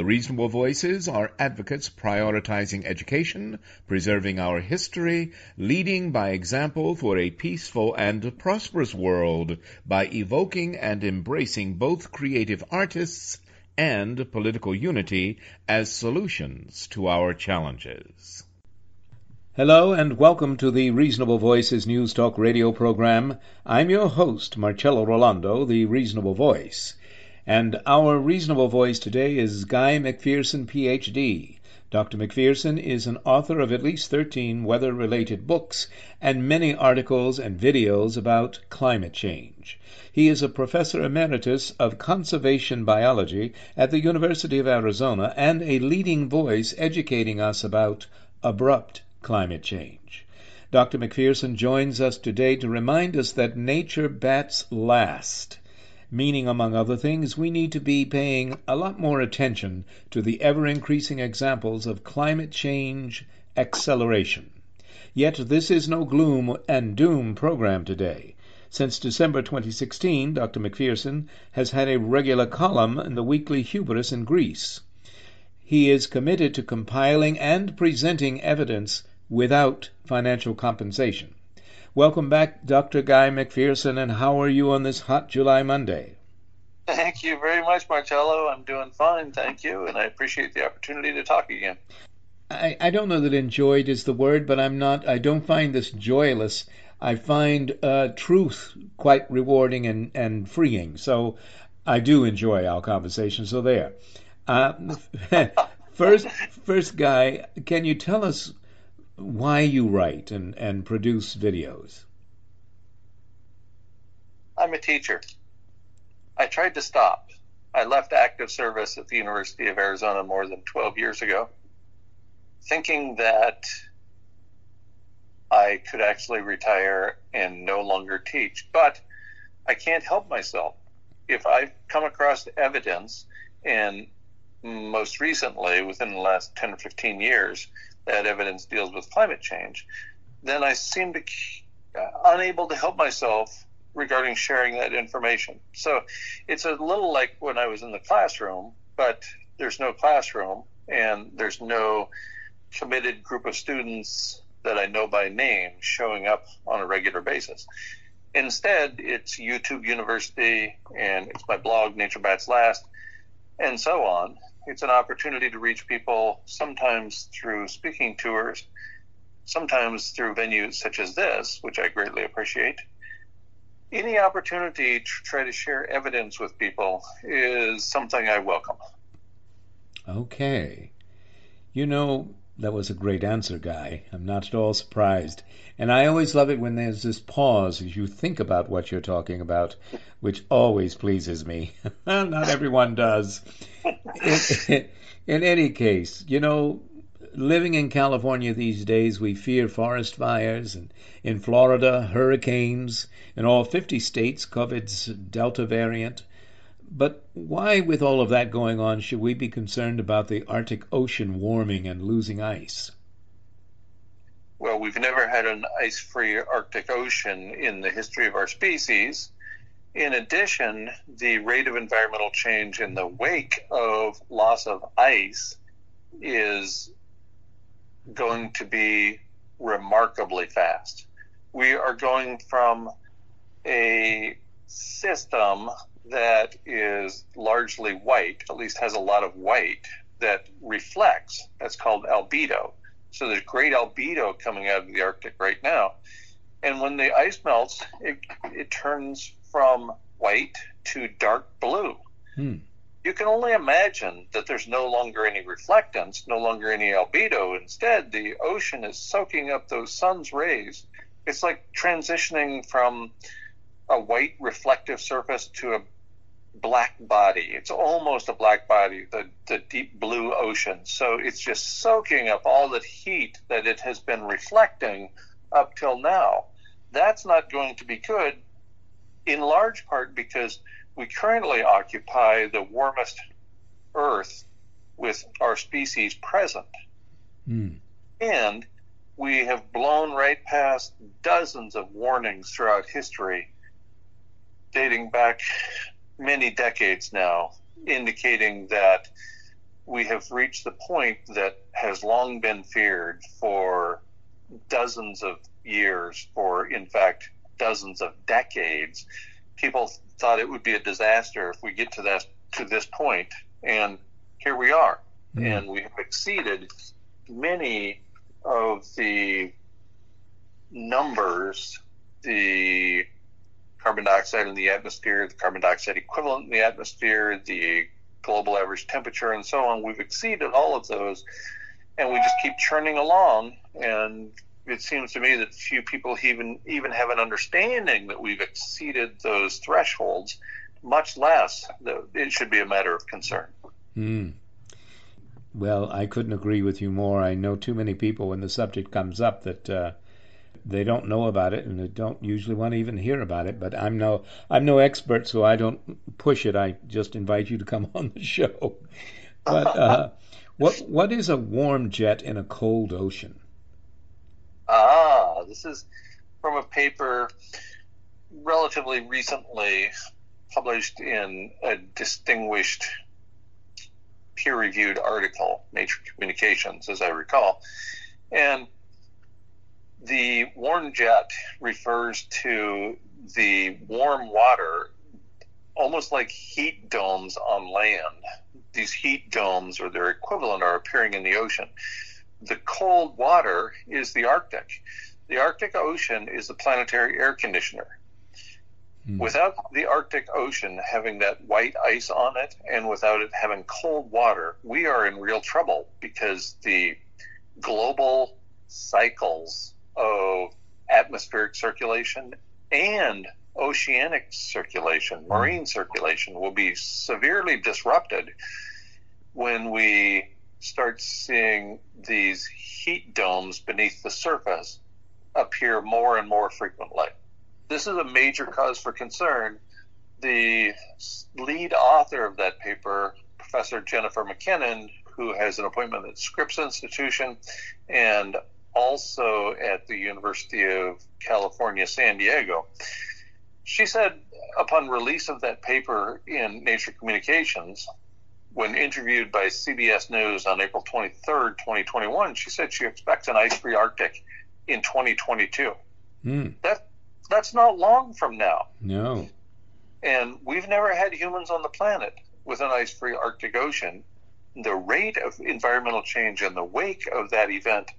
The reasonable voices are advocates prioritizing education, preserving our history, leading by example for a peaceful and prosperous world by evoking and embracing both creative artists and political unity as solutions to our challenges. Hello and welcome to the Reasonable Voices News Talk radio program. I'm your host, Marcello Rollando, the Reasonable Voice. And our reasonable voice today is Guy McPherson, PhD. Dr. McPherson is an author of at least 13 weather related books and many articles and videos about climate change. He is a professor emeritus of conservation biology at the University of Arizona and a leading voice educating us about abrupt climate change. Dr. McPherson joins us today to remind us that nature bats last meaning, among other things, we need to be paying a lot more attention to the ever increasing examples of climate change acceleration. Yet this is no gloom and doom program today. Since December 2016, Dr. McPherson has had a regular column in the weekly Hubris in Greece. He is committed to compiling and presenting evidence without financial compensation. Welcome back, Dr. Guy McPherson, and how are you on this hot July Monday? Thank you very much, Marcello. I'm doing fine, thank you, and I appreciate the opportunity to talk again. I, I don't know that enjoyed is the word, but I'm not. I don't find this joyless. I find uh, truth quite rewarding and, and freeing. So I do enjoy our conversation. So there. Uh, first, first guy, can you tell us why you write and, and produce videos? I'm a teacher. I tried to stop. I left active service at the University of Arizona more than 12 years ago, thinking that I could actually retire and no longer teach. But I can't help myself. If I come across evidence, and most recently, within the last 10 or 15 years, that evidence deals with climate change, then I seem to uh, unable to help myself regarding sharing that information. So it's a little like when I was in the classroom, but there's no classroom and there's no committed group of students that I know by name showing up on a regular basis. Instead, it's YouTube University and it's my blog, Nature Bats Last, and so on it's an opportunity to reach people sometimes through speaking tours, sometimes through venues such as this, which I greatly appreciate. Any opportunity to try to share evidence with people is something I welcome. Okay. You know, that was a great answer, Guy. I'm not at all surprised. And I always love it when there's this pause as you think about what you're talking about, which always pleases me. not everyone does. In, in any case, you know, living in California these days, we fear forest fires, and in Florida, hurricanes. In all 50 states, COVID's Delta variant. But why, with all of that going on, should we be concerned about the Arctic Ocean warming and losing ice? Well, we've never had an ice free Arctic Ocean in the history of our species. In addition, the rate of environmental change in the wake of loss of ice is going to be remarkably fast. We are going from a system that is largely white, at least has a lot of white, that reflects. That's called albedo. So there's great albedo coming out of the Arctic right now. And when the ice melts, it, it turns from white to dark blue. Hmm. You can only imagine that there's no longer any reflectance, no longer any albedo. Instead, the ocean is soaking up those sun's rays. It's like transitioning from a white reflective surface to a black body. It's almost a black body, the, the deep blue ocean. So it's just soaking up all the heat that it has been reflecting up till now. That's not going to be good, in large part because we currently occupy the warmest Earth with our species present. Hmm. And we have blown right past dozens of warnings throughout history, dating back many decades now, indicating that we have reached the point that has long been feared for dozens of years, for in fact dozens of decades. People thought it would be a disaster if we get to that to this point, and here we are, Mm. and we have exceeded many of the numbers, the carbon dioxide in the atmosphere, the carbon dioxide equivalent in the atmosphere, the global average temperature, and so on. We've exceeded all of those, and we just keep churning along. And it seems to me that few people even even have an understanding that we've exceeded those thresholds, much less that it should be a matter of concern. Hmm. Well, I couldn't agree with you more. I know too many people when the subject comes up that uh, they don't know about it and they don't usually want to even hear about it. But I'm no I'm no expert, so I don't push it. I just invite you to come on the show. But uh, what what is a warm jet in a cold ocean? Ah, this is from a paper relatively recently published in a distinguished peer reviewed article, Nature Communications, as I recall. And the warm jet refers to the warm water, almost like heat domes on land. These heat domes or their equivalent are appearing in the ocean. The cold water is the Arctic. The Arctic Ocean is the planetary air conditioner. Hmm. Without the Arctic Ocean having that white ice on it and without it having cold water, we are in real trouble because the global cycles of atmospheric circulation and oceanic circulation, marine circulation, will be severely disrupted when we start seeing these heat domes beneath the surface appear more and more frequently. This is a major cause for concern. The lead author of that paper, Professor Jennifer MacKinnon, who has an appointment at Scripps Institution and also at the University of California, San Diego, she said upon release of that paper in Nature Communications, when interviewed by CBS News on April 23rd, 2021, she said she expects an ice free Arctic in 2022. Hmm. That, that's not long from now. No. And we've never had humans on the planet with an ice free Arctic Ocean. The rate of environmental change in the wake of that event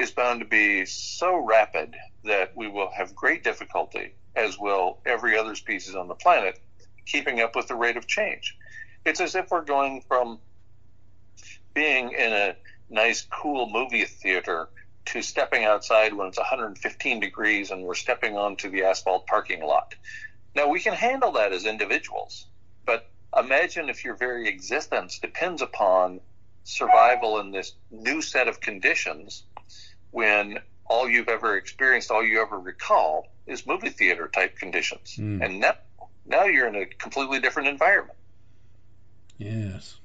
is bound to be so rapid that we will have great difficulty, as will every other species on the planet, keeping up with the rate of change. It's as if we're going from being in a nice, cool movie theater to stepping outside when it's 115 degrees and we're stepping onto the asphalt parking lot. Now, we can handle that as individuals, but imagine if your very existence depends upon survival in this new set of conditions when all you've ever experienced, all you ever recall, is movie theater type conditions. Mm. And now, now you're in a completely different environment. Yes.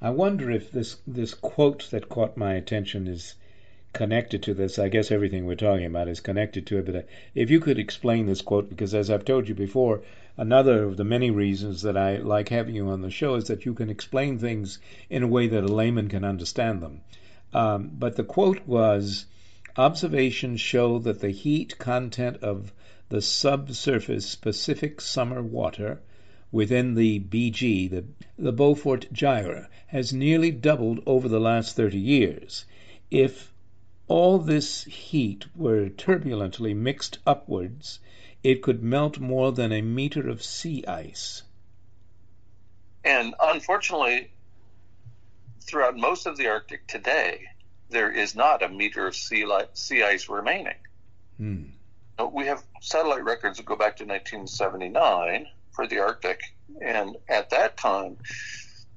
I wonder if this this quote that caught my attention is connected to this. I guess everything we're talking about is connected to it. But uh, if you could explain this quote, because as I've told you before, another of the many reasons that I like having you on the show is that you can explain things in a way that a layman can understand them. Um, but the quote was, observations show that the heat content of the subsurface Pacific summer water within the BG, the, the Beaufort Gyre, has nearly doubled over the last 30 years. If all this heat were turbulently mixed upwards, it could melt more than a meter of sea ice. And unfortunately, throughout most of the Arctic today, there is not a meter of sea, sea ice remaining. Hmm. We have satellite records that go back to 1979 for the Arctic, and at that time,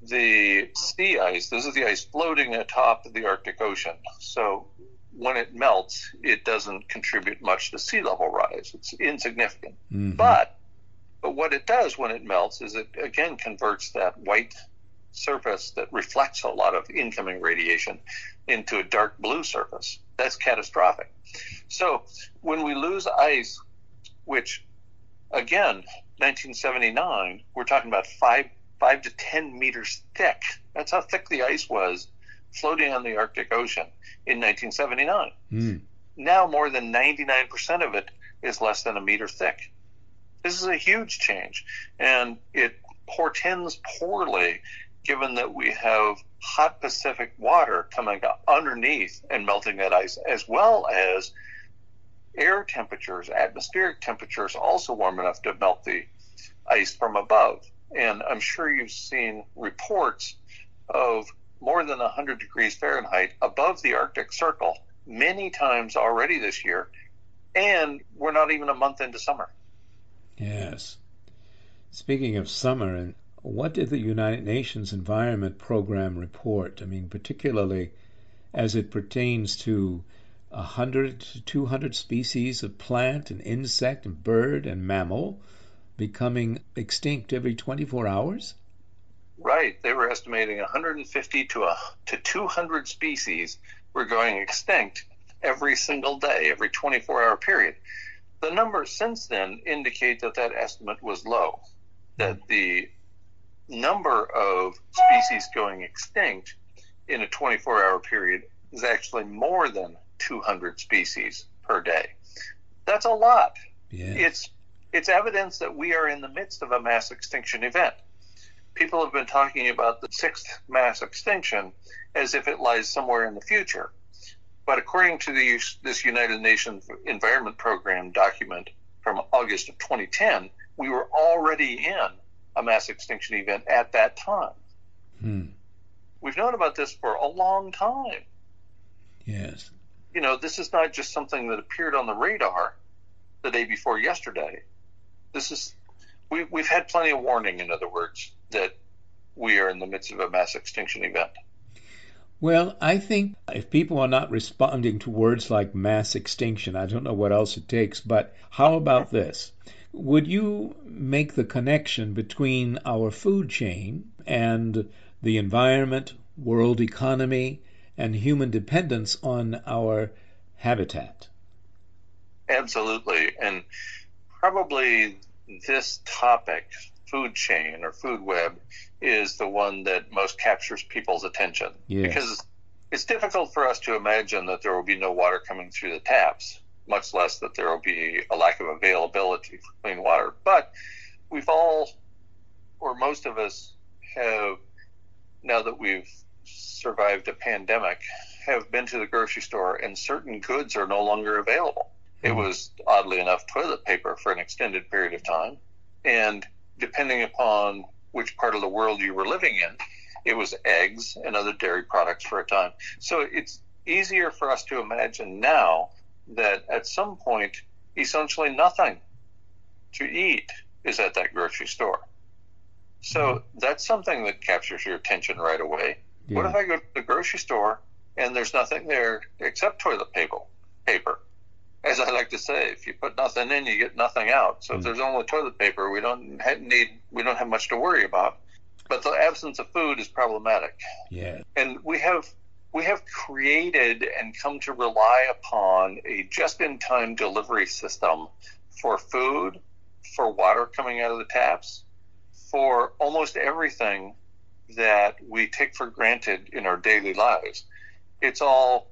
the sea ice, this is the ice floating atop of the Arctic Ocean. So when it melts, it doesn't contribute much to sea level rise. It's insignificant. Mm-hmm. But but what it does when it melts is it again converts that white surface that reflects a lot of incoming radiation into a dark blue surface. That's catastrophic. So when we lose ice, which again, 1979, we're talking about five five to ten meters thick. That's how thick the ice was floating on the Arctic Ocean in 1979. Mm. Now more than 99% of it is less than a meter thick. This is a huge change, and it portends poorly given that we have hot Pacific water coming underneath and melting that ice, as well as air temperatures, atmospheric temperatures also warm enough to melt the ice from above. And I'm sure you've seen reports of more than 100 degrees Fahrenheit above the Arctic Circle many times already this year, and we're not even a month into summer. Yes. Speaking of summer, and what did the United Nations Environment Program report? I mean, particularly as it pertains to 100 to 200 species of plant and insect and bird and mammal becoming extinct every 24 hours? Right. They were estimating 150 to, a, to 200 species were going extinct every single day, every 24 hour period. The numbers since then indicate that that estimate was low, that hmm. the number of species going extinct in a 24 hour period is actually more than 200 species per day. That's a lot. Yeah. It's it's evidence that we are in the midst of a mass extinction event. People have been talking about the sixth mass extinction as if it lies somewhere in the future. But according to the, this United Nations Environment Program document from August of 2010, we were already in a mass extinction event at that time. Hmm. We've known about this for a long time. Yes. You know, this is not just something that appeared on the radar the day before yesterday. This is we, we've had plenty of warning, in other words, that we are in the midst of a mass extinction event. Well, I think if people are not responding to words like mass extinction, I don't know what else it takes, but how about this? Would you make the connection between our food chain and the environment, world economy, and human dependence on our habitat? Absolutely. And probably this topic, food chain or food web, is the one that most captures people's attention. Yes. Because it's difficult for us to imagine that there will be no water coming through the taps, much less that there will be a lack of availability for clean water. But we've all, or most of us, have, now that we've survived a pandemic, have been to the grocery store and certain goods are no longer available. It mm-hmm. was, oddly enough, toilet paper for an extended period of time. And depending upon which part of the world you were living in, it was eggs and other dairy products for a time. So it's easier for us to imagine now that at some point, essentially nothing to eat is at that grocery store. So mm-hmm. that's something that captures your attention right away. Yeah. What if I go to the grocery store and there's nothing there except toilet paper? Paper. As I like to say, if you put nothing in, you get nothing out. So if mm-hmm. there's only toilet paper, we don't need we don't have much to worry about. But the absence of food is problematic. Yeah. And we have we have created and come to rely upon a just-in-time delivery system for food, for water coming out of the taps, for almost everything that we take for granted in our daily lives. It's all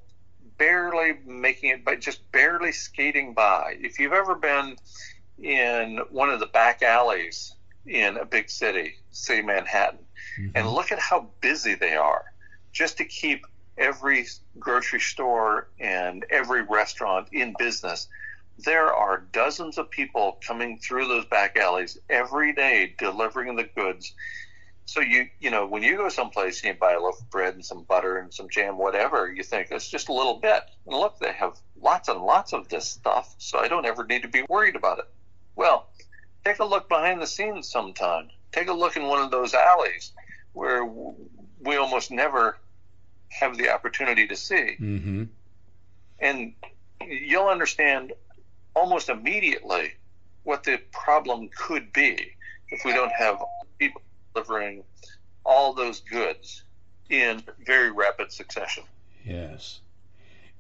barely making it, but just barely skating by. If you've ever been in one of the back alleys in a big city, say Manhattan, mm-hmm. and look at how busy they are just to keep every grocery store and every restaurant in business. There are dozens of people coming through those back alleys every day delivering the goods. So you you know when you go someplace and you buy a loaf of bread and some butter and some jam whatever you think it's just a little bit and look they have lots and lots of this stuff so I don't ever need to be worried about it. Well, take a look behind the scenes sometime. Take a look in one of those alleys where we almost never have the opportunity to see. Mm-hmm. And you'll understand almost immediately what the problem could be if we don't have people delivering all those goods in very rapid succession. Yes.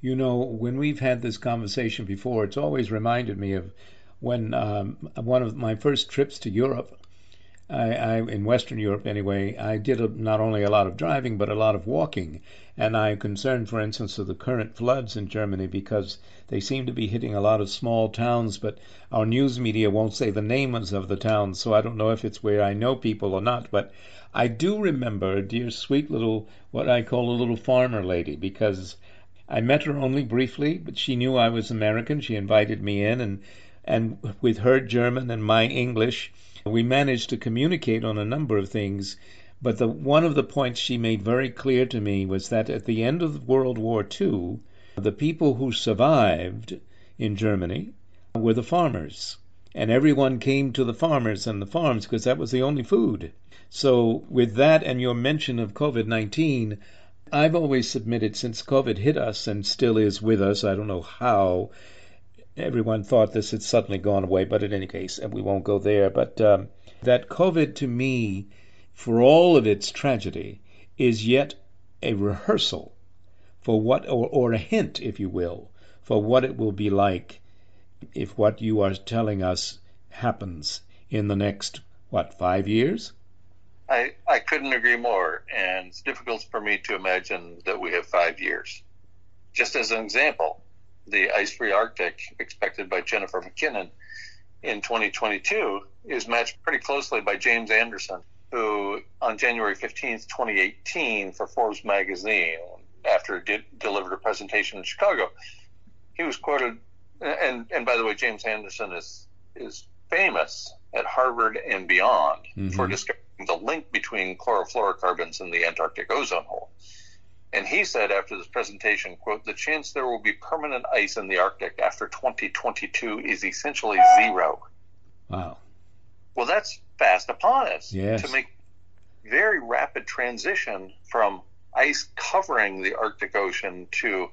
You know, when we've had this conversation before, it's always reminded me of when um, one of my first trips to Europe, I, I, in Western Europe anyway, I did a, not only a lot of driving but a lot of walking, and I'm concerned, for instance, of the current floods in Germany because they seem to be hitting a lot of small towns, but our news media won't say the names of the towns, so I don't know if it's where I know people or not. But I do remember a dear sweet little what I call a little farmer lady because I met her only briefly, but she knew I was American. She invited me in and and with her German and my English, we managed to communicate on a number of things. But the, one of the points she made very clear to me was that at the end of World War II, the people who survived in Germany were the farmers. And everyone came to the farmers and the farms because that was the only food. So, with that and your mention of COVID 19, I've always submitted since COVID hit us and still is with us, I don't know how, everyone thought this had suddenly gone away, but in any case, we won't go there. But um, that COVID to me, for all of its tragedy, is yet a rehearsal for what, or, or a hint, if you will, for what it will be like if what you are telling us happens in the next, what, five years? I, I couldn't agree more, and it's difficult for me to imagine that we have five years. Just as an example, the ice-free Arctic expected by Jennifer MacKinnon in 2022 is matched pretty closely by James Anderson, who on January 15th, 2018, for Forbes magazine, after did, delivered a presentation in Chicago, he was quoted. And and by the way, James Anderson is is famous at Harvard and beyond mm-hmm. for discovering the link between chlorofluorocarbons and the Antarctic ozone hole. And he said after this presentation, quote, the chance there will be permanent ice in the Arctic after 2022 is essentially zero. Wow. Well, that's fast upon us yes. to make very rapid transition from ice covering the Arctic Ocean to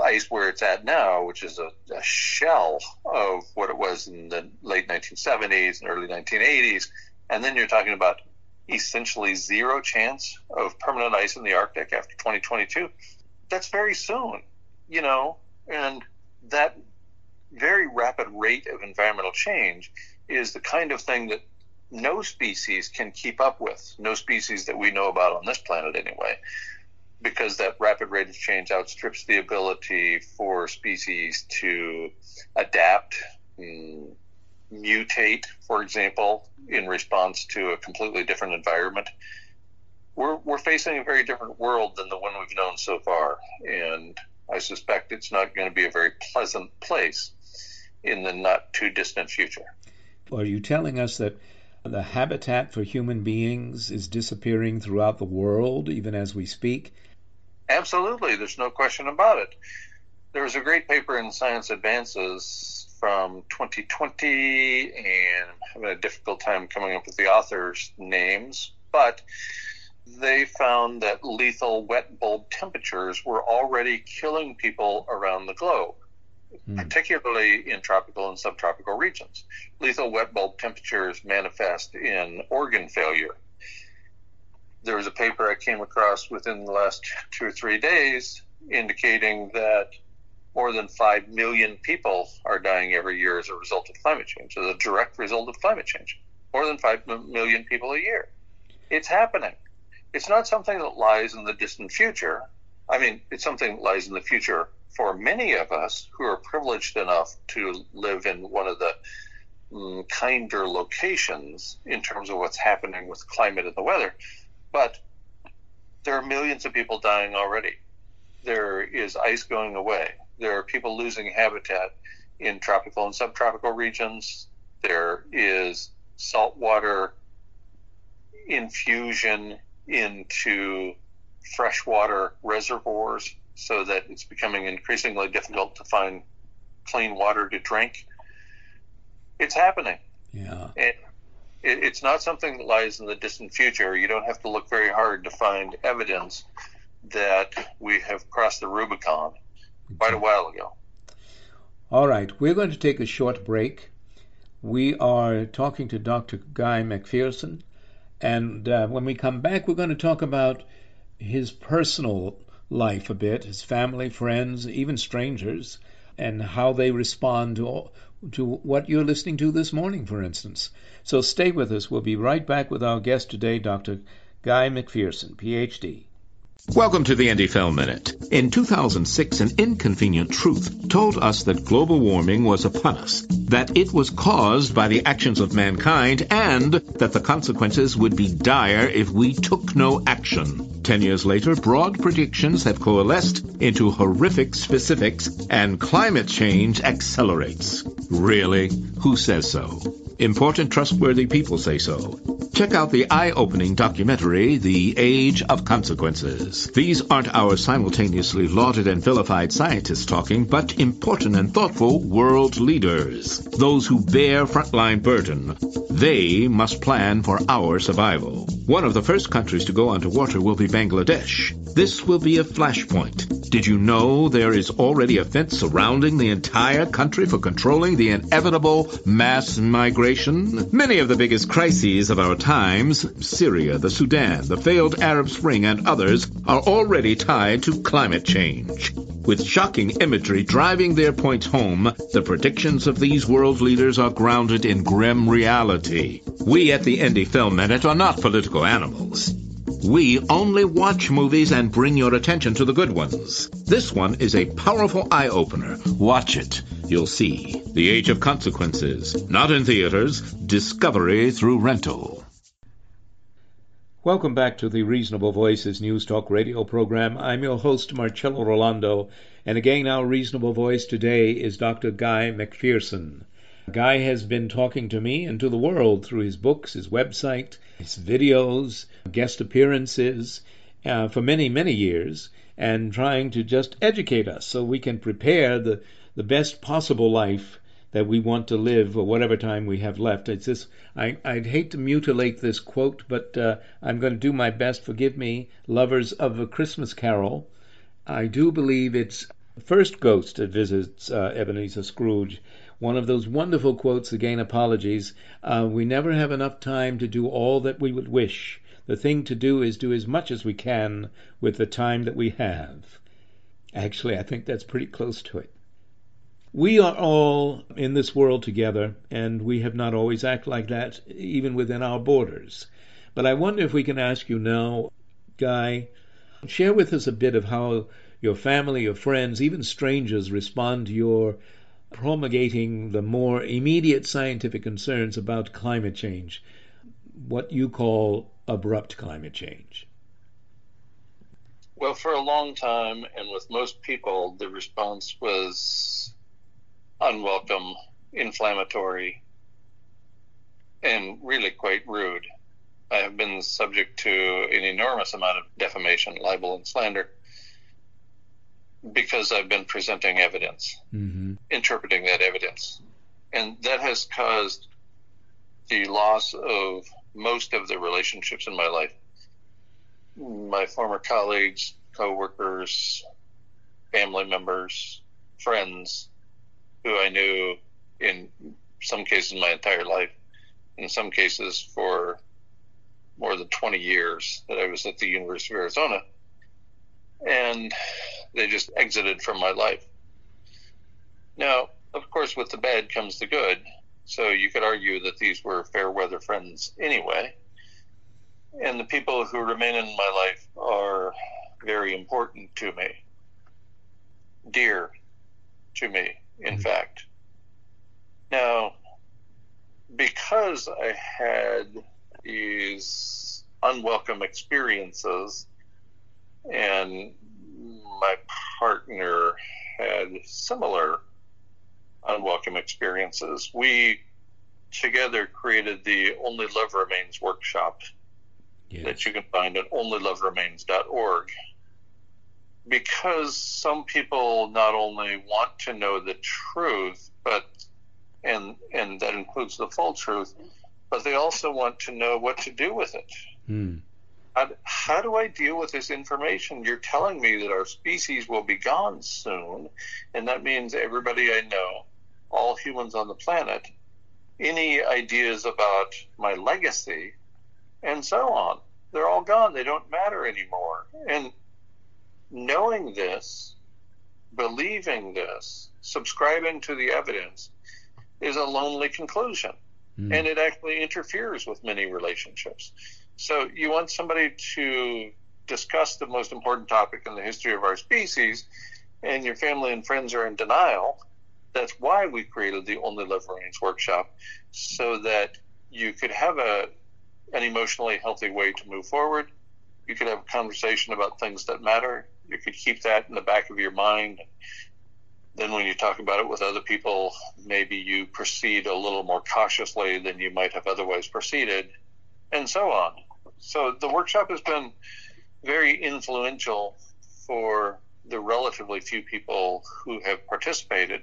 ice where it's at now, which is a, a shell of what it was in the late 1970s and early 1980s. And then you're talking about essentially zero chance of permanent ice in the Arctic after 2022, that's very soon, you know, and that very rapid rate of environmental change is the kind of thing that no species can keep up with, no species that we know about on this planet anyway, because that rapid rate of change outstrips the ability for species to adapt, mm, mutate, for example, in response to a completely different environment. We're, we're facing a very different world than the one we've known so far. And I suspect it's not going to be a very pleasant place in the not too distant future. Are you telling us that the habitat for human beings is disappearing throughout the world, even as we speak? Absolutely. There's no question about it. There was a great paper in Science Advances from 2020, and I'm having a difficult time coming up with the authors' names, but they found that lethal wet bulb temperatures were already killing people around the globe, mm. particularly in tropical and subtropical regions. Lethal wet bulb temperatures manifest in organ failure. There was a paper I came across within the last two or three days indicating that more than 5 million people are dying every year as a result of climate change, as a direct result of climate change. More than 5 million people a year. It's happening. It's not something that lies in the distant future. I mean, it's something that lies in the future for many of us who are privileged enough to live in one of the um, kinder locations in terms of what's happening with climate and the weather. But there are millions of people dying already. There is ice going away. There are people losing habitat in tropical and subtropical regions. There is saltwater infusion into freshwater reservoirs so that it's becoming increasingly difficult to find clean water to drink. It's happening. Yeah. It, it, it's not something that lies in the distant future. You don't have to look very hard to find evidence that we have crossed the Rubicon quite a while ago. All right, we're going to take a short break. We are talking to Dr. Guy McPherson, and uh, when we come back, we're going to talk about his personal life a bit, his family, friends, even strangers, and how they respond to to what you're listening to this morning, for instance. So stay with us. We'll be right back with our guest today, Dr. Guy McPherson, PhD. Welcome to the Indie Film Minute. In 2006, an inconvenient truth told us that global warming was upon us, that it was caused by the actions of mankind, and that the consequences would be dire if we took no action. Ten years later, broad predictions have coalesced into horrific specifics, and climate change accelerates. Really? Who says so? Important, trustworthy people say so. Check out the eye-opening documentary, The Age of Consequences. These aren't our simultaneously lauded and vilified scientists talking, but important and thoughtful world leaders. Those who bear frontline burden. They must plan for our survival. One of the first countries to go underwater will be Bangladesh. This will be a flashpoint. Did you know there is already a fence surrounding the entire country for controlling the inevitable mass migration? Many of the biggest crises of our times, Syria, the Sudan, the failed Arab Spring, and others, are already tied to climate change. With shocking imagery driving their points home, the predictions of these world leaders are grounded in grim reality. We at the Indie Film Minute are not political animals. We only watch movies and bring your attention to the good ones. This one is a powerful eye opener. Watch it. You'll see. The Age of Consequences. Not in theaters. Discovery through rental. Welcome back to the Reasonable Voices News Talk radio program. I'm your host, Marcello Rollando, and again, our Reasonable Voice today is Dr. Guy McPherson. Guy has been talking to me and to the world through his books, his website, his videos, guest appearances uh, for many, many years, and trying to just educate us so we can prepare the, the best possible life that we want to live or whatever time we have left. It's this, I, I'd hate to mutilate this quote, but uh, I'm going to do my best. Forgive me, lovers of a Christmas Carol. I do believe it's the first ghost that visits uh, Ebenezer Scrooge one of those wonderful quotes, again, apologies. Uh, we never have enough time to do all that we would wish. The thing to do is do as much as we can with the time that we have. Actually, I think that's pretty close to it. We are all in this world together, and we have not always acted like that, even within our borders. But I wonder if we can ask you now, Guy, share with us a bit of how your family, your friends, even strangers respond to your promulgating the more immediate scientific concerns about climate change, what you call abrupt climate change? Well, for a long time, and with most people, the response was unwelcome, inflammatory, and really quite rude. I have been subject to an enormous amount of defamation, libel, and slander because I've been presenting evidence, mm-hmm. interpreting that evidence. And that has caused the loss of most of the relationships in my life. My former colleagues, coworkers, family members, friends who I knew in some cases my entire life, in some cases for more than 20 years that I was at the University of Arizona. And they just exited from my life. Now, of course, with the bad comes the good. So you could argue that these were fair weather friends anyway. And the people who remain in my life are very important to me. dear to me, in mm-hmm. fact. Now, because I had these unwelcome experiences and my partner had similar unwelcome experiences, we together created the Only Love Remains workshop yes. that you can find at onlyloveremains.org. Because some people not only want to know the truth, but and and that includes the full truth, but they also want to know what to do with it. Hmm. How, how do I deal with this information? You're telling me that our species will be gone soon, and that means everybody I know, all humans on the planet, any ideas about my legacy, and so on. They're all gone. They don't matter anymore. And knowing this, believing this, subscribing to the evidence is a lonely conclusion. Mm. And it actually interferes with many relationships. So you want somebody to discuss the most important topic in the history of our species, and your family and friends are in denial that's why we created the Only Love Remains workshop, so that you could have a an emotionally healthy way to move forward. You could have a conversation about things that matter. You could keep that in the back of your mind. Then, when you talk about it with other people, maybe you proceed a little more cautiously than you might have otherwise proceeded, and so on. So, the workshop has been very influential for the relatively few people who have participated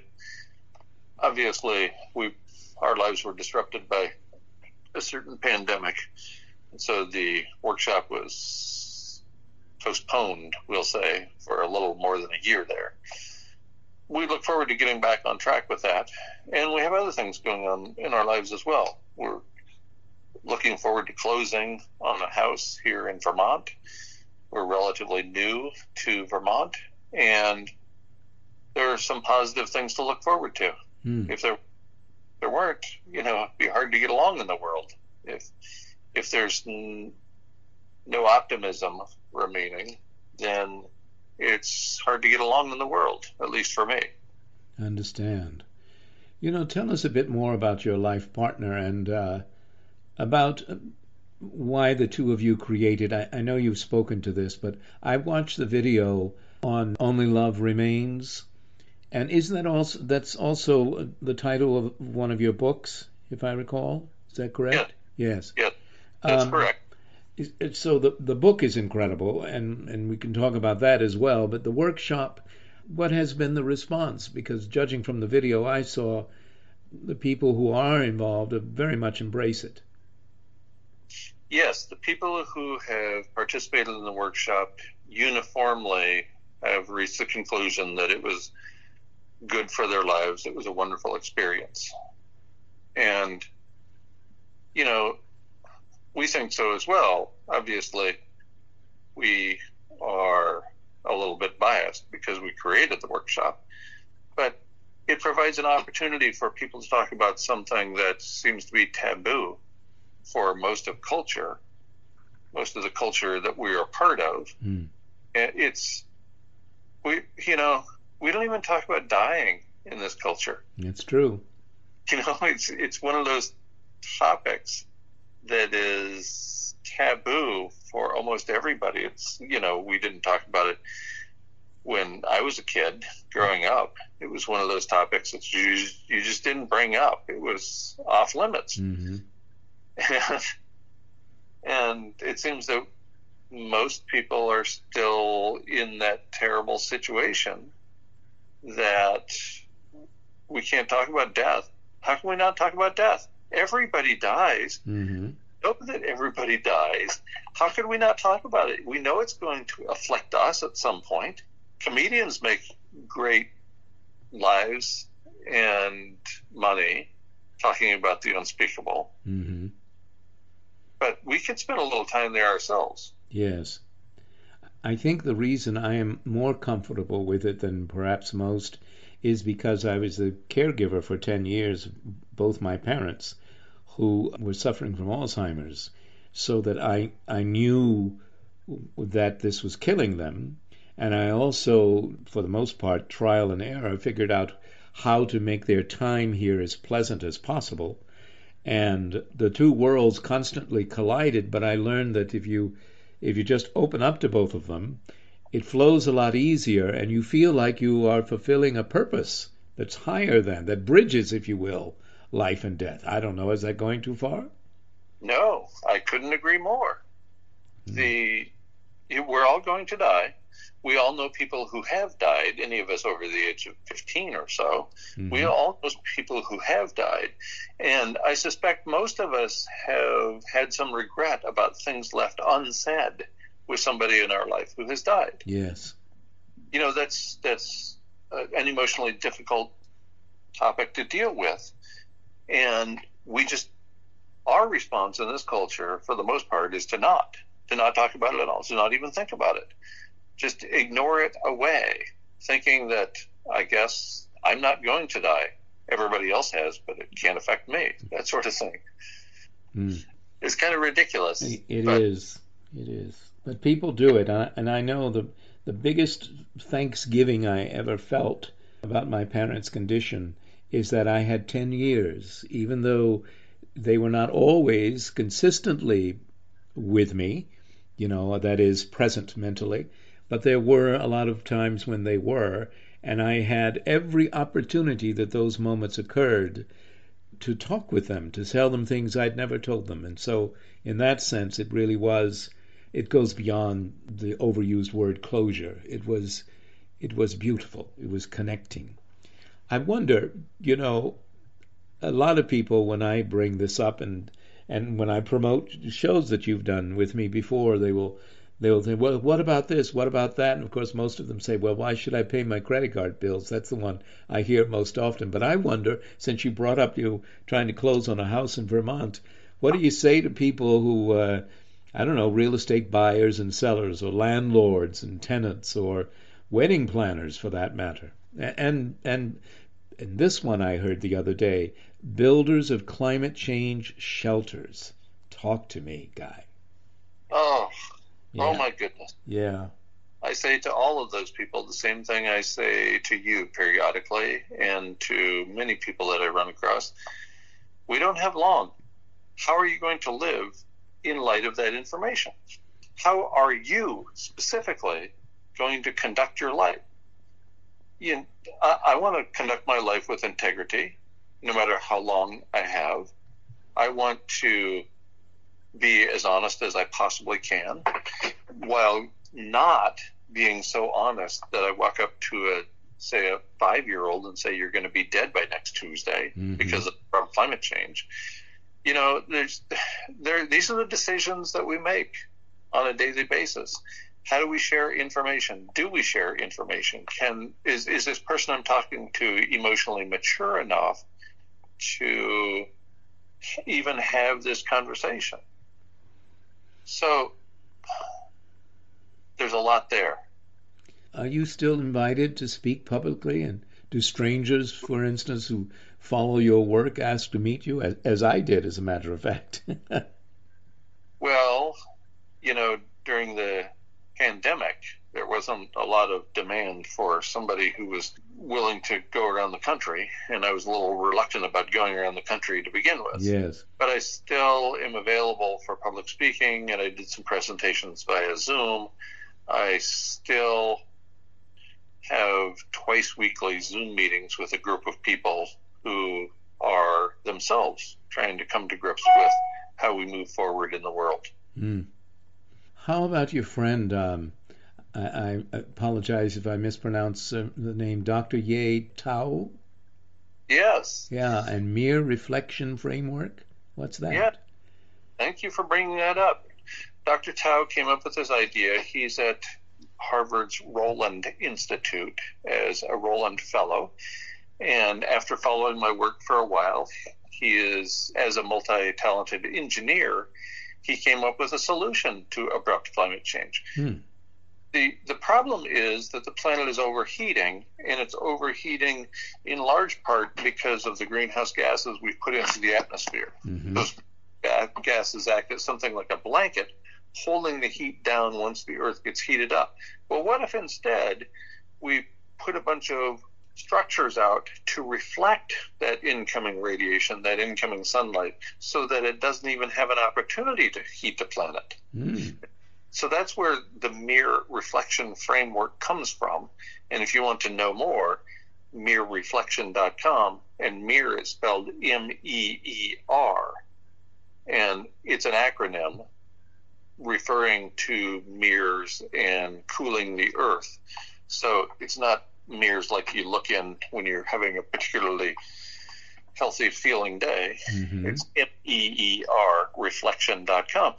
obviously we our lives were disrupted by a certain pandemic, and so the workshop was postponed, we'll say, for a little more than a year there. We look forward to getting back on track with that, and we have other things going on in our lives as well. We're looking forward to closing on a house here in Vermont. We're relatively new to Vermont, and there are some positive things to look forward to. Hmm. If there there weren't, you know, it'd be hard to get along in the world. If if there's n- no optimism remaining, then it's hard to get along in the world, at least for me. I understand. You know, tell us a bit more about your life partner and uh, about why the two of you created. I, I know you've spoken to this, but I watched the video on Only Love Remains and isn't that also that's also the title of one of your books, if I recall? Is that correct? Yes. Yes, that's um, correct. So the the book is incredible, and and we can talk about that as well. But the workshop, what has been the response? Because judging from the video I saw, the people who are involved very much embrace it. Yes, the people who have participated in the workshop uniformly have reached the conclusion that it was good for their lives. It was a wonderful experience. And, you know, we think so as well. Obviously, we are a little bit biased because we created the workshop, but it provides an opportunity for people to talk about something that seems to be taboo for most of culture, most of the culture that we are part of. Mm. It's, we, you know, we don't even talk about dying in this culture. It's true. You know, it's it's one of those topics that is taboo for almost everybody. It's you know, we didn't talk about it when I was a kid growing up. It was one of those topics that you you just didn't bring up. It was off limits. Mm-hmm. And, and it seems that most people are still in that terrible situation that we can't talk about death. How can we not talk about death? Everybody dies. Mm-hmm. Know that everybody dies. How can we not talk about it? We know it's going to afflict us at some point. Comedians make great lives and money talking about the unspeakable. Mm-hmm. But we can spend a little time there ourselves. Yes. I think the reason I am more comfortable with it than perhaps most is because I was the caregiver for 10 years, both my parents, who were suffering from Alzheimer's, so that I, I knew that this was killing them. And I also, for the most part, trial and error, figured out how to make their time here as pleasant as possible. And the two worlds constantly collided, but I learned that if you if you just open up to both of them, it flows a lot easier and you feel like you are fulfilling a purpose that's higher than, that bridges, if you will, life and death. I don't know, is that going too far? No, I couldn't agree more. Mm. The we're all going to die. We all know people who have died, any of us over the age of 15 or so. Mm-hmm. We all know people who have died. And I suspect most of us have had some regret about things left unsaid with somebody in our life who has died. Yes. You know, that's, that's uh, an emotionally difficult topic to deal with. And we just, our response in this culture, for the most part, is to not to not talk about it at all, to not even think about it. Just ignore it away, thinking that I guess I'm not going to die. Everybody else has, but it can't affect me. That sort of thing. Mm. It's kind of ridiculous. It is. It is. But people do it, and I know the the biggest thanksgiving I ever felt about my parents' condition is that I had 10 years, even though they were not always consistently with me, you know, that is present mentally. But there were a lot of times when they were, and I had every opportunity that those moments occurred to talk with them, to tell them things I'd never told them. And so, in that sense, it really was, it goes beyond the overused word closure. It was, it was beautiful. It was connecting. I wonder, you know, a lot of people, when I bring this up and and when I promote shows that you've done with me before, they will they will say, well, what about this? What about that? And of course, most of them say, well, why should I pay my credit card bills? That's the one I hear most often. But I wonder, since you brought up you trying to close on a house in Vermont, what do you say to people who, uh, I don't know, real estate buyers and sellers, or landlords and tenants, or wedding planners for that matter? And and and this one I heard the other day builders of climate change shelters. Talk to me, guy. Oh, oh yeah. oh my goodness. Yeah. I say to all of those people the same thing I say to you periodically and to many people that I run across. We don't have long. How are you going to live in light of that information? How are you specifically going to conduct your life? You know, I, I want to conduct my life with integrity no matter how long I have. I want to be as honest as I possibly can while not being so honest that I walk up to a say a five year old and say you're going to be dead by next Tuesday mm-hmm. because of climate change. You know, there's there these are the decisions that we make on a daily basis. How do we share information? Do we share information? Can is is this person I'm talking to emotionally mature enough to even have this conversation. So there's a lot there. Are you still invited to speak publicly? And do strangers, for instance, who follow your work ask to meet you, as, as I did, as a matter of fact? well, you know, during the pandemic, there wasn't a lot of demand for somebody who was willing to go around the country, and I was a little reluctant about going around the country to begin with. Yes. But I still am available for public speaking, and I did some presentations via Zoom. I still have twice weekly Zoom meetings with a group of people who are themselves trying to come to grips with how we move forward in the world. Mm. How about your friend? Um, I, I apologize if I mispronounce uh, the name, Dr. Ye Tao. Yes. Yeah, and MEER reflection framework. What's that? Yeah. Thank you for bringing that up. Dr. Tao came up with this idea. He's at Harvard's Rowland Institute as a Rowland Fellow. And after following my work for a while, he is, as a multi talented engineer, he came up with a solution to abrupt climate change. Hmm the the problem is that the planet is overheating, and it's overheating in large part because of the greenhouse gases we put into the atmosphere. Mm-hmm. Those gases act as something like a blanket holding the heat down once the Earth gets heated up. Well, what if instead we put a bunch of structures out to reflect that incoming radiation, that incoming sunlight, so that it doesn't even have an opportunity to heat the planet? Mm. So that's where the mirror reflection framework comes from. And if you want to know more, MEERreflection.com, and mirror is spelled M E E R. And it's an acronym referring to mirrors and cooling the earth. So it's not mirrors like you look in when you're having a particularly healthy feeling day. Mm-hmm. It's M E E R reflection.com.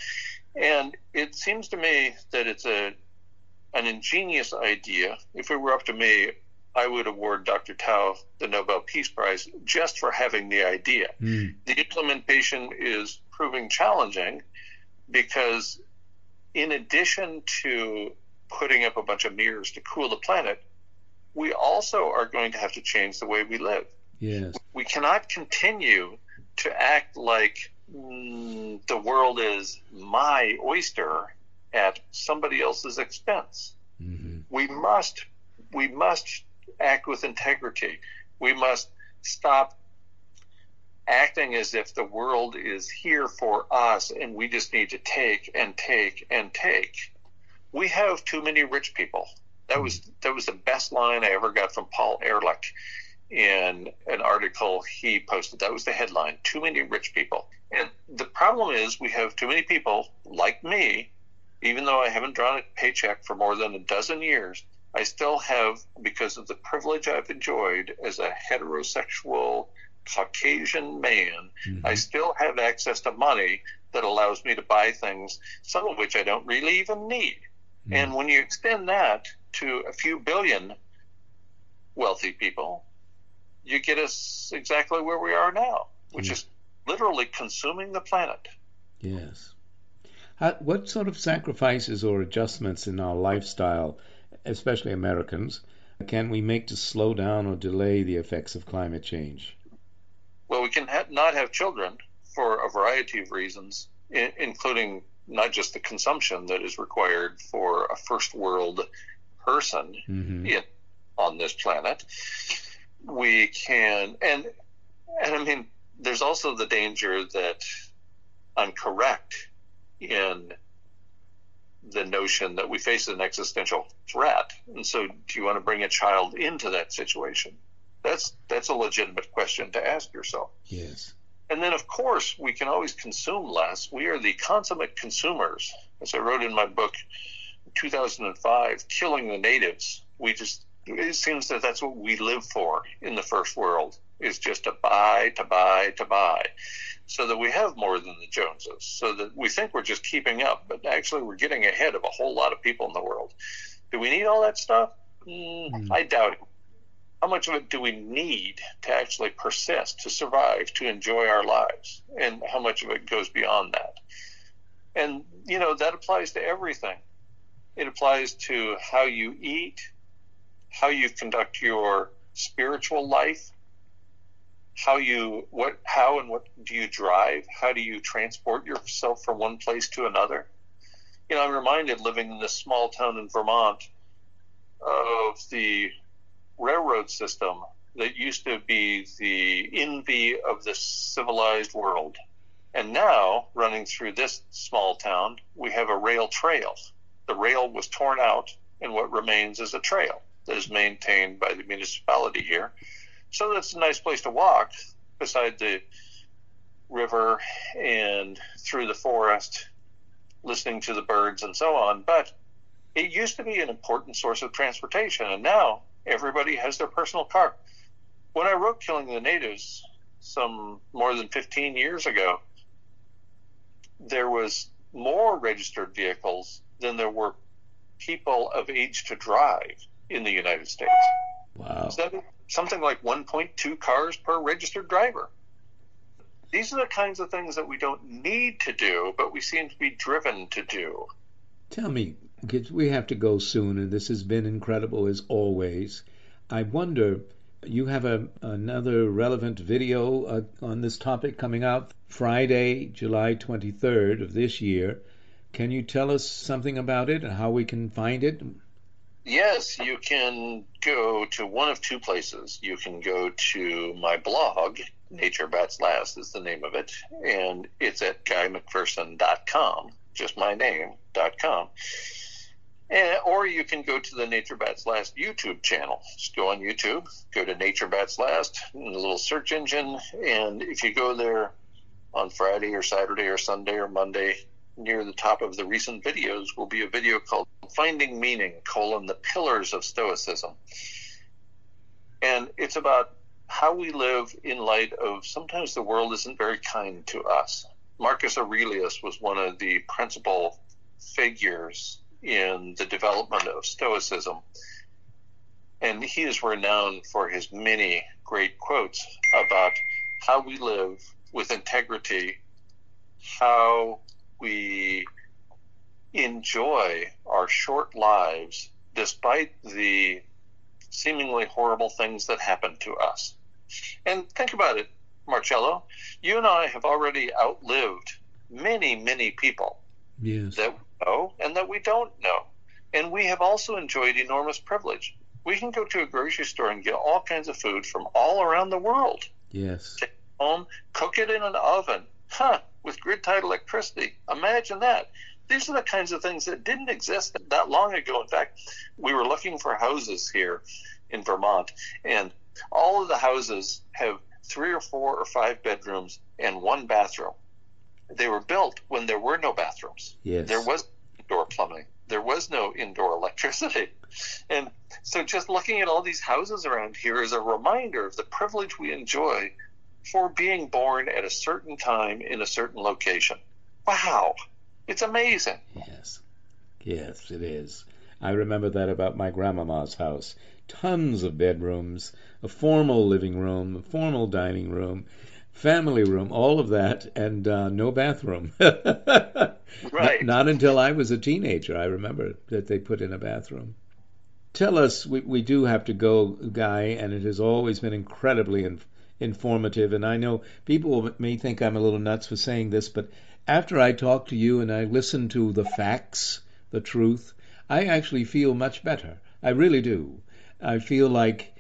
And it seems to me that it's a an ingenious idea. If it were up to me, I would award Dr. Tao the Nobel Peace Prize just for having the idea. Mm. The implementation is proving challenging because, in addition to putting up a bunch of mirrors to cool the planet, we also are going to have to change the way we live. Yes. We cannot continue to act like mm, the world is my oyster at somebody else's expense. Mm-hmm. We must we must act with integrity. We must stop acting as if the world is here for us and we just need to take and take and take. We have too many rich people. That was that was the best line I ever got from Paul Ehrlich in an article he posted. That was the headline: "Too many rich people." And the problem is, we have too many people like me. Even though I haven't drawn a paycheck for more than a dozen years, I still have, because of the privilege I've enjoyed as a heterosexual Caucasian man, Mm-hmm. I still have access to money that allows me to buy things, some of which I don't really even need. Mm-hmm. And when you extend that to a few billion wealthy people, you get us exactly where we are now, which is literally consuming the planet. Yes. How, what sort of sacrifices or adjustments in our lifestyle, especially Americans, can we make to slow down or delay the effects of climate change? Well, we can ha- not have children for a variety of reasons, I- including not just the consumption that is required for a first world person Mm-hmm. in, on this planet. We can, and and I mean, there's also the danger that I'm correct in the notion that we face an existential threat, and so do you want to bring a child into that situation? That's that's a legitimate question to ask yourself. Yes. And then, of course, we can always consume less. We are the consummate consumers. As I wrote in my book, 2005, Killing the Natives, we just, it seems that that's what we live for in the first world, is just to buy, to buy, to buy, so that we have more than the Joneses, so that we think we're just keeping up, but actually we're getting ahead of a whole lot of people in the world. Do we need all that stuff? Mm, I doubt it how much of it do we need to actually persist, to survive, to enjoy our lives? And how much of it goes beyond that? And, you know, that applies to everything. It applies to how you eat, how you conduct your spiritual life, how you, what, how and what do you drive? How do you transport yourself from one place to another? You know, I'm reminded living in this small town in Vermont of the railroad system that used to be the envy of the civilized world. And now, running through this small town, we have a rail trail. The rail was torn out, and what remains is a trail that is maintained by the municipality here. So that's a nice place to walk beside the river and through the forest, listening to the birds and so on. But it used to be an important source of transportation, and now everybody has their personal car. When I wrote Killing the Natives some more than 15 years ago, there was more registered vehicles than there were people of age to drive in the United States. Wow. So something like 1.2 cars per registered driver. These are the kinds of things that we don't need to do, but we seem to be driven to do. Tell me, because we have to go soon, and this has been incredible as always. I wonder, you have a, another relevant video uh, on this topic coming out Friday, July 23rd of this year, Can you tell us something about it and how we can find it? Yes, you can go to one of two places. You can go to my blog, Nature Bats Last is the name of it, and it's at guymcpherson.com, just my name.com. And, eh, or you can go to the Nature Bats Last YouTube channel. Just go on YouTube, go to Nature Bats Last, the little search engine, and if you go there on Friday or Saturday or Sunday or Monday, near the top of the recent videos will be a video called Finding Meaning, colon, the Pillars of Stoicism. And it's about how we live in light of sometimes the world isn't very kind to us. Marcus Aurelius was one of the principal figures in the development of Stoicism. And he is renowned for his many great quotes about how we live with integrity, how we enjoy our short lives despite the seemingly horrible things that happen to us. And think about it, Marcello. You and I have already outlived many, many people yes. that we know and that we don't know. And we have also enjoyed enormous privilege. We can go to a grocery store and get all kinds of food from all around the world. Yes. Take home, cook it in an oven. Huh, with grid tied electricity. Imagine that. These are the kinds of things that didn't exist that long ago. In fact, we were looking for houses here in Vermont, and all of the houses have three or four or five bedrooms and one bathroom. They were built when there were no bathrooms. Yes. There was indoor plumbing. There was no indoor electricity. And so just looking at all these houses around here is a reminder of the privilege we enjoy for being born at a certain time in a certain location. Wow. It's amazing. Yes. Yes, it is. I remember that about my grandmama's house. Tons of bedrooms, a formal living room, a formal dining room, family room, all of that, and uh, no bathroom. right. Not, not, until I was a teenager, I remember that they put in a bathroom. Tell us, we, we do have to go, Guy, and it has always been incredibly in, informative. And I know people may think I'm a little nuts for saying this, but after I talk to you and I listen to the facts, the truth, I actually feel much better. I really do. I feel like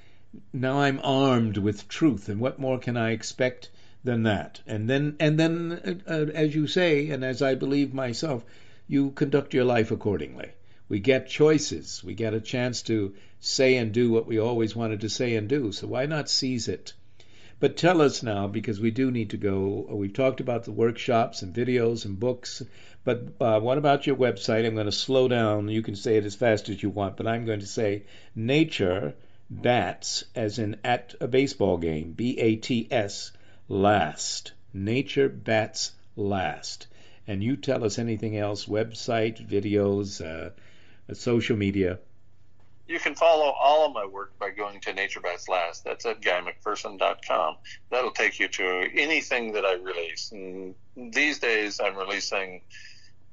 now I'm armed with truth, and what more can I expect than that? And then, and then, uh, uh, as you say, and as I believe myself, you conduct your life accordingly. We get choices. We get a chance to say and do what we always wanted to say and do. So why not seize it? But tell us now, because we do need to go. We've talked about the workshops and videos and books, but uh, what about your website? I'm going to slow down. You can say it as fast as you want, but I'm going to say Nature Bats, as in at a baseball game, B A T S, last. Nature Bats last. And you tell us anything else website, videos, uh, social media. You can follow all of my work by going to Nature Bats Last. That's at guymcpherson.com. That'll take you to anything that I release. And these days, I'm releasing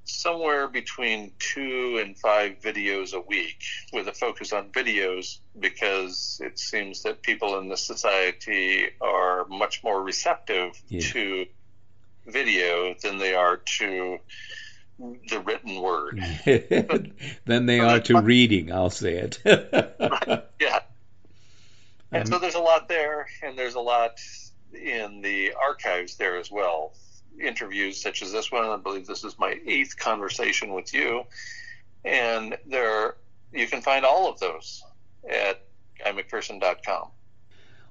somewhere between two and five videos a week with a focus on videos because it seems that people in the society are much more receptive Yeah. to video than they are to the written word. than they are to reading, I'll say it. Yeah. And so um, there's a lot there, and there's a lot in the archives there as well. Interviews such as this one, I believe this is my eighth conversation with you, and there you can find all of those at guymcpherson.com.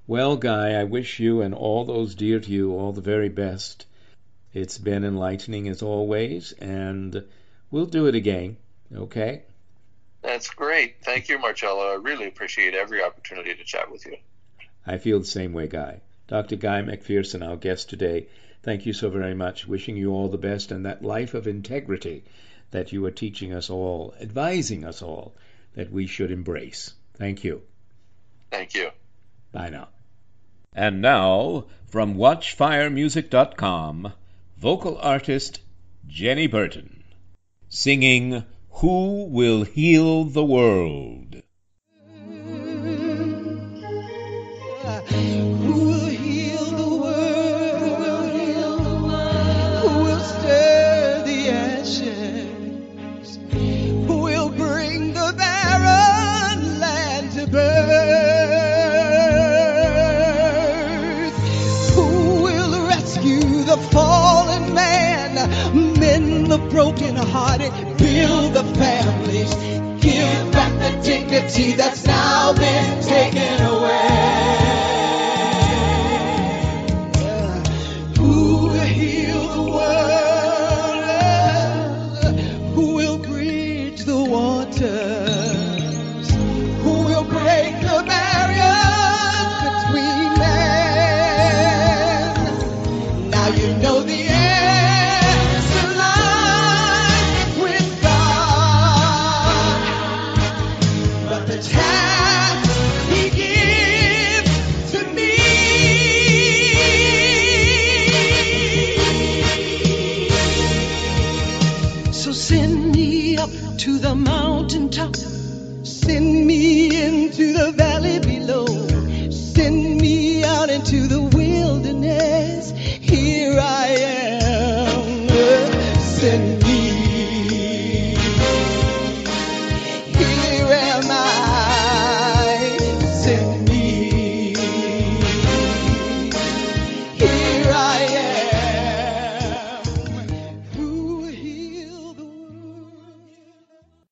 Well, Guy, I wish you and all those dear to you all the very best. It's been enlightening as always, and we'll do it again, okay? That's great. Thank you, Marcello. I really appreciate every opportunity to chat with you. I feel the same way, Guy. Dr. Guy McPherson, our guest today, thank you so very much. Wishing you all the best and that life of integrity that you are teaching us all, advising us all that we should embrace. Thank you. Thank you. Bye now. And now, from WatchFireMusic.com, vocal artist Jenny Burton, singing Who Will Heal the World? Broken hearted, build the families, give back the dignity that's now been taken away. Who will heal the world? Send me into the valley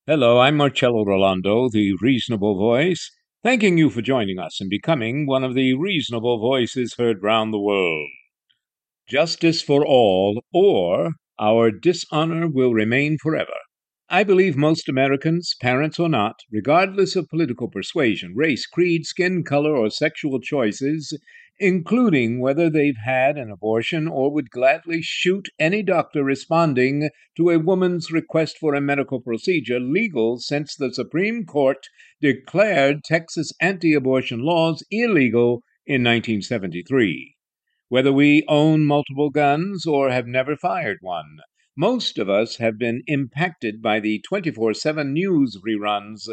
Hello, I'm Marcello Rollando, the Reasonable Voice, thanking you for joining us and becoming one of the reasonable voices heard round the world. Justice for all, or our dishonor will remain forever. I believe most Americans, parents or not, regardless of political persuasion, race, creed, skin color, or sexual choices, including whether they've had an abortion or would gladly shoot any doctor responding to a woman's request for a medical procedure legal since the Supreme Court declared Texas anti abortion laws illegal in 1973. Whether we own multiple guns or have never fired one, most of us have been impacted by the 24 7 news reruns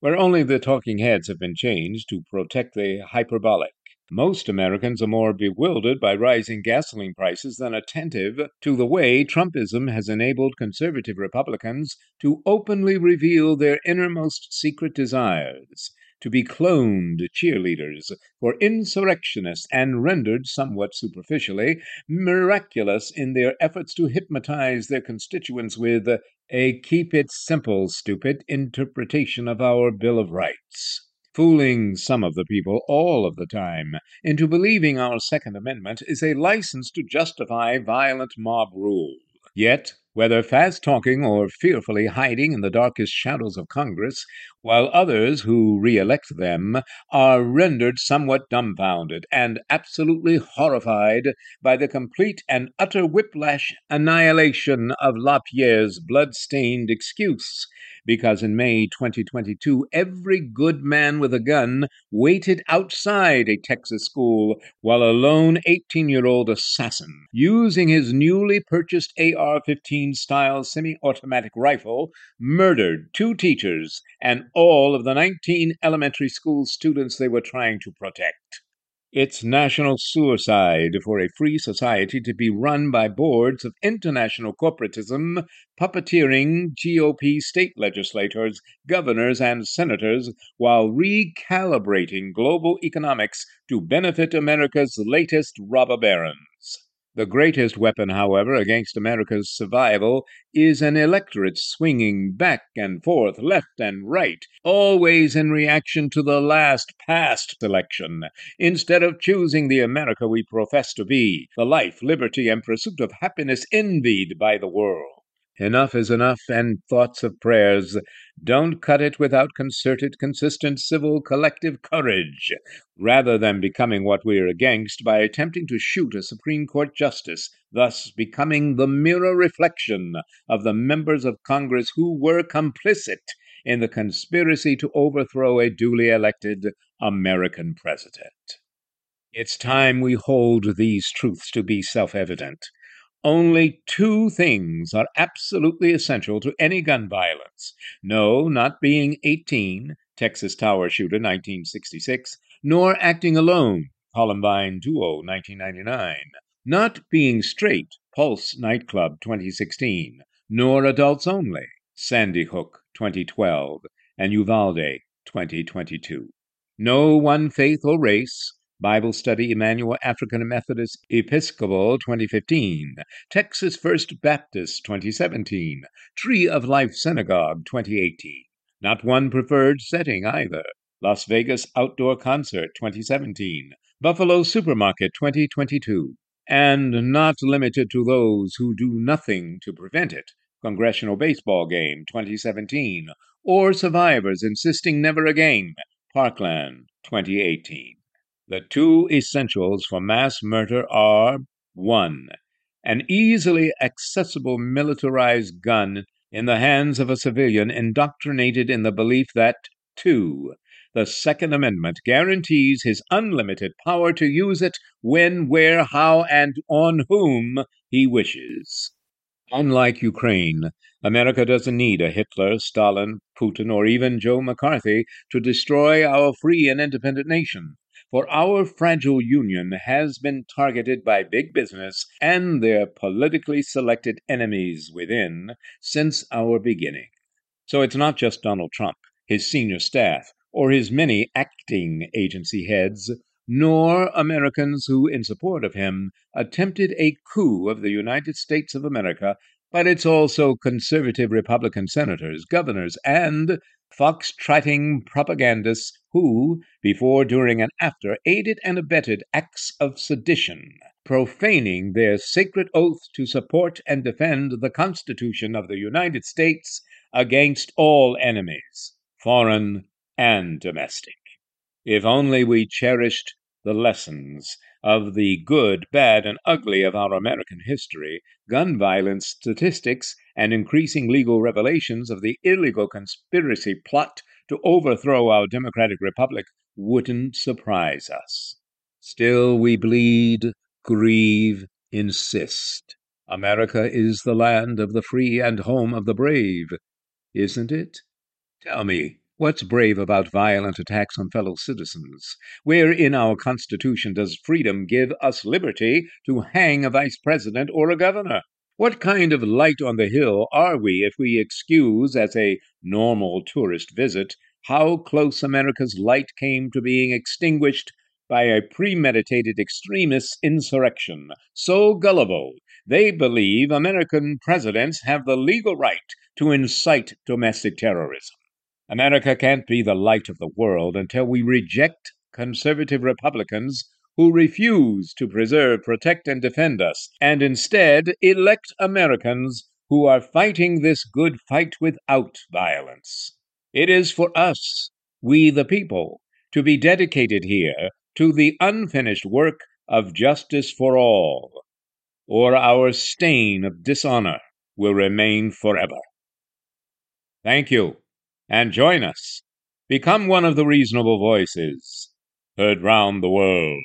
where only the talking heads have been changed to protect the hyperbolic. Most Americans are more bewildered by rising gasoline prices than attentive to the way Trumpism has enabled conservative Republicans to openly reveal their innermost secret desires to be cloned cheerleaders for insurrectionists and rendered somewhat superficially miraculous in their efforts to hypnotize their constituents with a keep it simple, stupid interpretation of our Bill of Rights. Fooling some of the people all of the time into believing our Second Amendment is a license to justify violent mob rule. Yet, whether fast talking or fearfully hiding in the darkest shadows of Congress, while others who re elect them are rendered somewhat dumbfounded and absolutely horrified by the complete and utter whiplash annihilation of LaPierre's blood stained excuse. Because in May 2022, every good man with a gun waited outside a Texas school while a lone 18 year old assassin, using his newly purchased AR 15 style semi automatic rifle, murdered two teachers and all of the 19 elementary school students they were trying to protect. It's national suicide for a free society to be run by boards of international corporatism, puppeteering GOP state legislators, governors, and senators while recalibrating global economics to benefit America's latest robber barons. The greatest weapon, however, against America's survival is an electorate swinging back and forth, left and right, always in reaction to the last past election, instead of choosing the America we profess to be, the life, liberty, and pursuit of happiness envied by the world. Enough is enough, and thoughts of prayers. Don't cut it without concerted, consistent, civil, collective courage, rather than becoming what we are against by attempting to shoot a Supreme Court justice, thus becoming the mirror reflection of the members of Congress who were complicit in the conspiracy to overthrow a duly elected American president. It's time we hold these truths to be self evident. Only two things are absolutely essential to any gun violence. No, not being 18, Texas Tower Shooter 1966, nor acting alone, Columbine Duo 1999. Not being straight, Pulse Nightclub 2016, nor adults only, Sandy Hook 2012, and Uvalde 2022. No one faith or race, Bible Study Emanuel African Methodist Episcopal 2015, Texas First Baptist 2017, Tree of Life Synagogue 2018. Not one preferred setting either. Las Vegas Outdoor Concert 2017, Buffalo Supermarket 2022, and not limited to those who do nothing to prevent it. Congressional Baseball Game 2017, or Survivors Insisting Never Again, Parkland 2018. The two essentials for mass murder are 1. An easily accessible militarized gun in the hands of a civilian indoctrinated in the belief that 2. The Second Amendment guarantees his unlimited power to use it when, where, how, and on whom he wishes. Unlike Ukraine, America doesn't need a Hitler, Stalin, Putin, or even Joe McCarthy to destroy our free and independent nation for our fragile union has been targeted by big business and their politically selected enemies within since our beginning. So it's not just Donald Trump, his senior staff, or his many acting agency heads, nor Americans who, in support of him, attempted a coup of the United States of America, but it's also conservative Republican senators, governors, and fox-trotting propagandists who, before, during, and after, aided and abetted acts of sedition, profaning their sacred oath to support and defend the Constitution of the United States against all enemies, foreign and domestic. If only we cherished the lessons of the good, bad, and ugly of our American history, gun violence statistics, and increasing legal revelations of the illegal conspiracy plot to overthrow our democratic republic wouldn't surprise us. Still, we bleed, grieve, insist. America is the land of the free and home of the brave, isn't it? Tell me, what's brave about violent attacks on fellow citizens? Where in our Constitution does freedom give us liberty to hang a vice president or a governor? What kind of light on the hill are we if we excuse, as a normal tourist visit, how close America's light came to being extinguished by a premeditated extremist insurrection so gullible they believe American presidents have the legal right to incite domestic terrorism? America can't be the light of the world until we reject conservative Republicans who refuse to preserve, protect, and defend us, and instead elect Americans who are fighting this good fight without violence. It is for us, we the people, to be dedicated here to the unfinished work of justice for all, or our stain of dishonor will remain forever. Thank you, and join us. Become one of the reasonable voices heard round the world.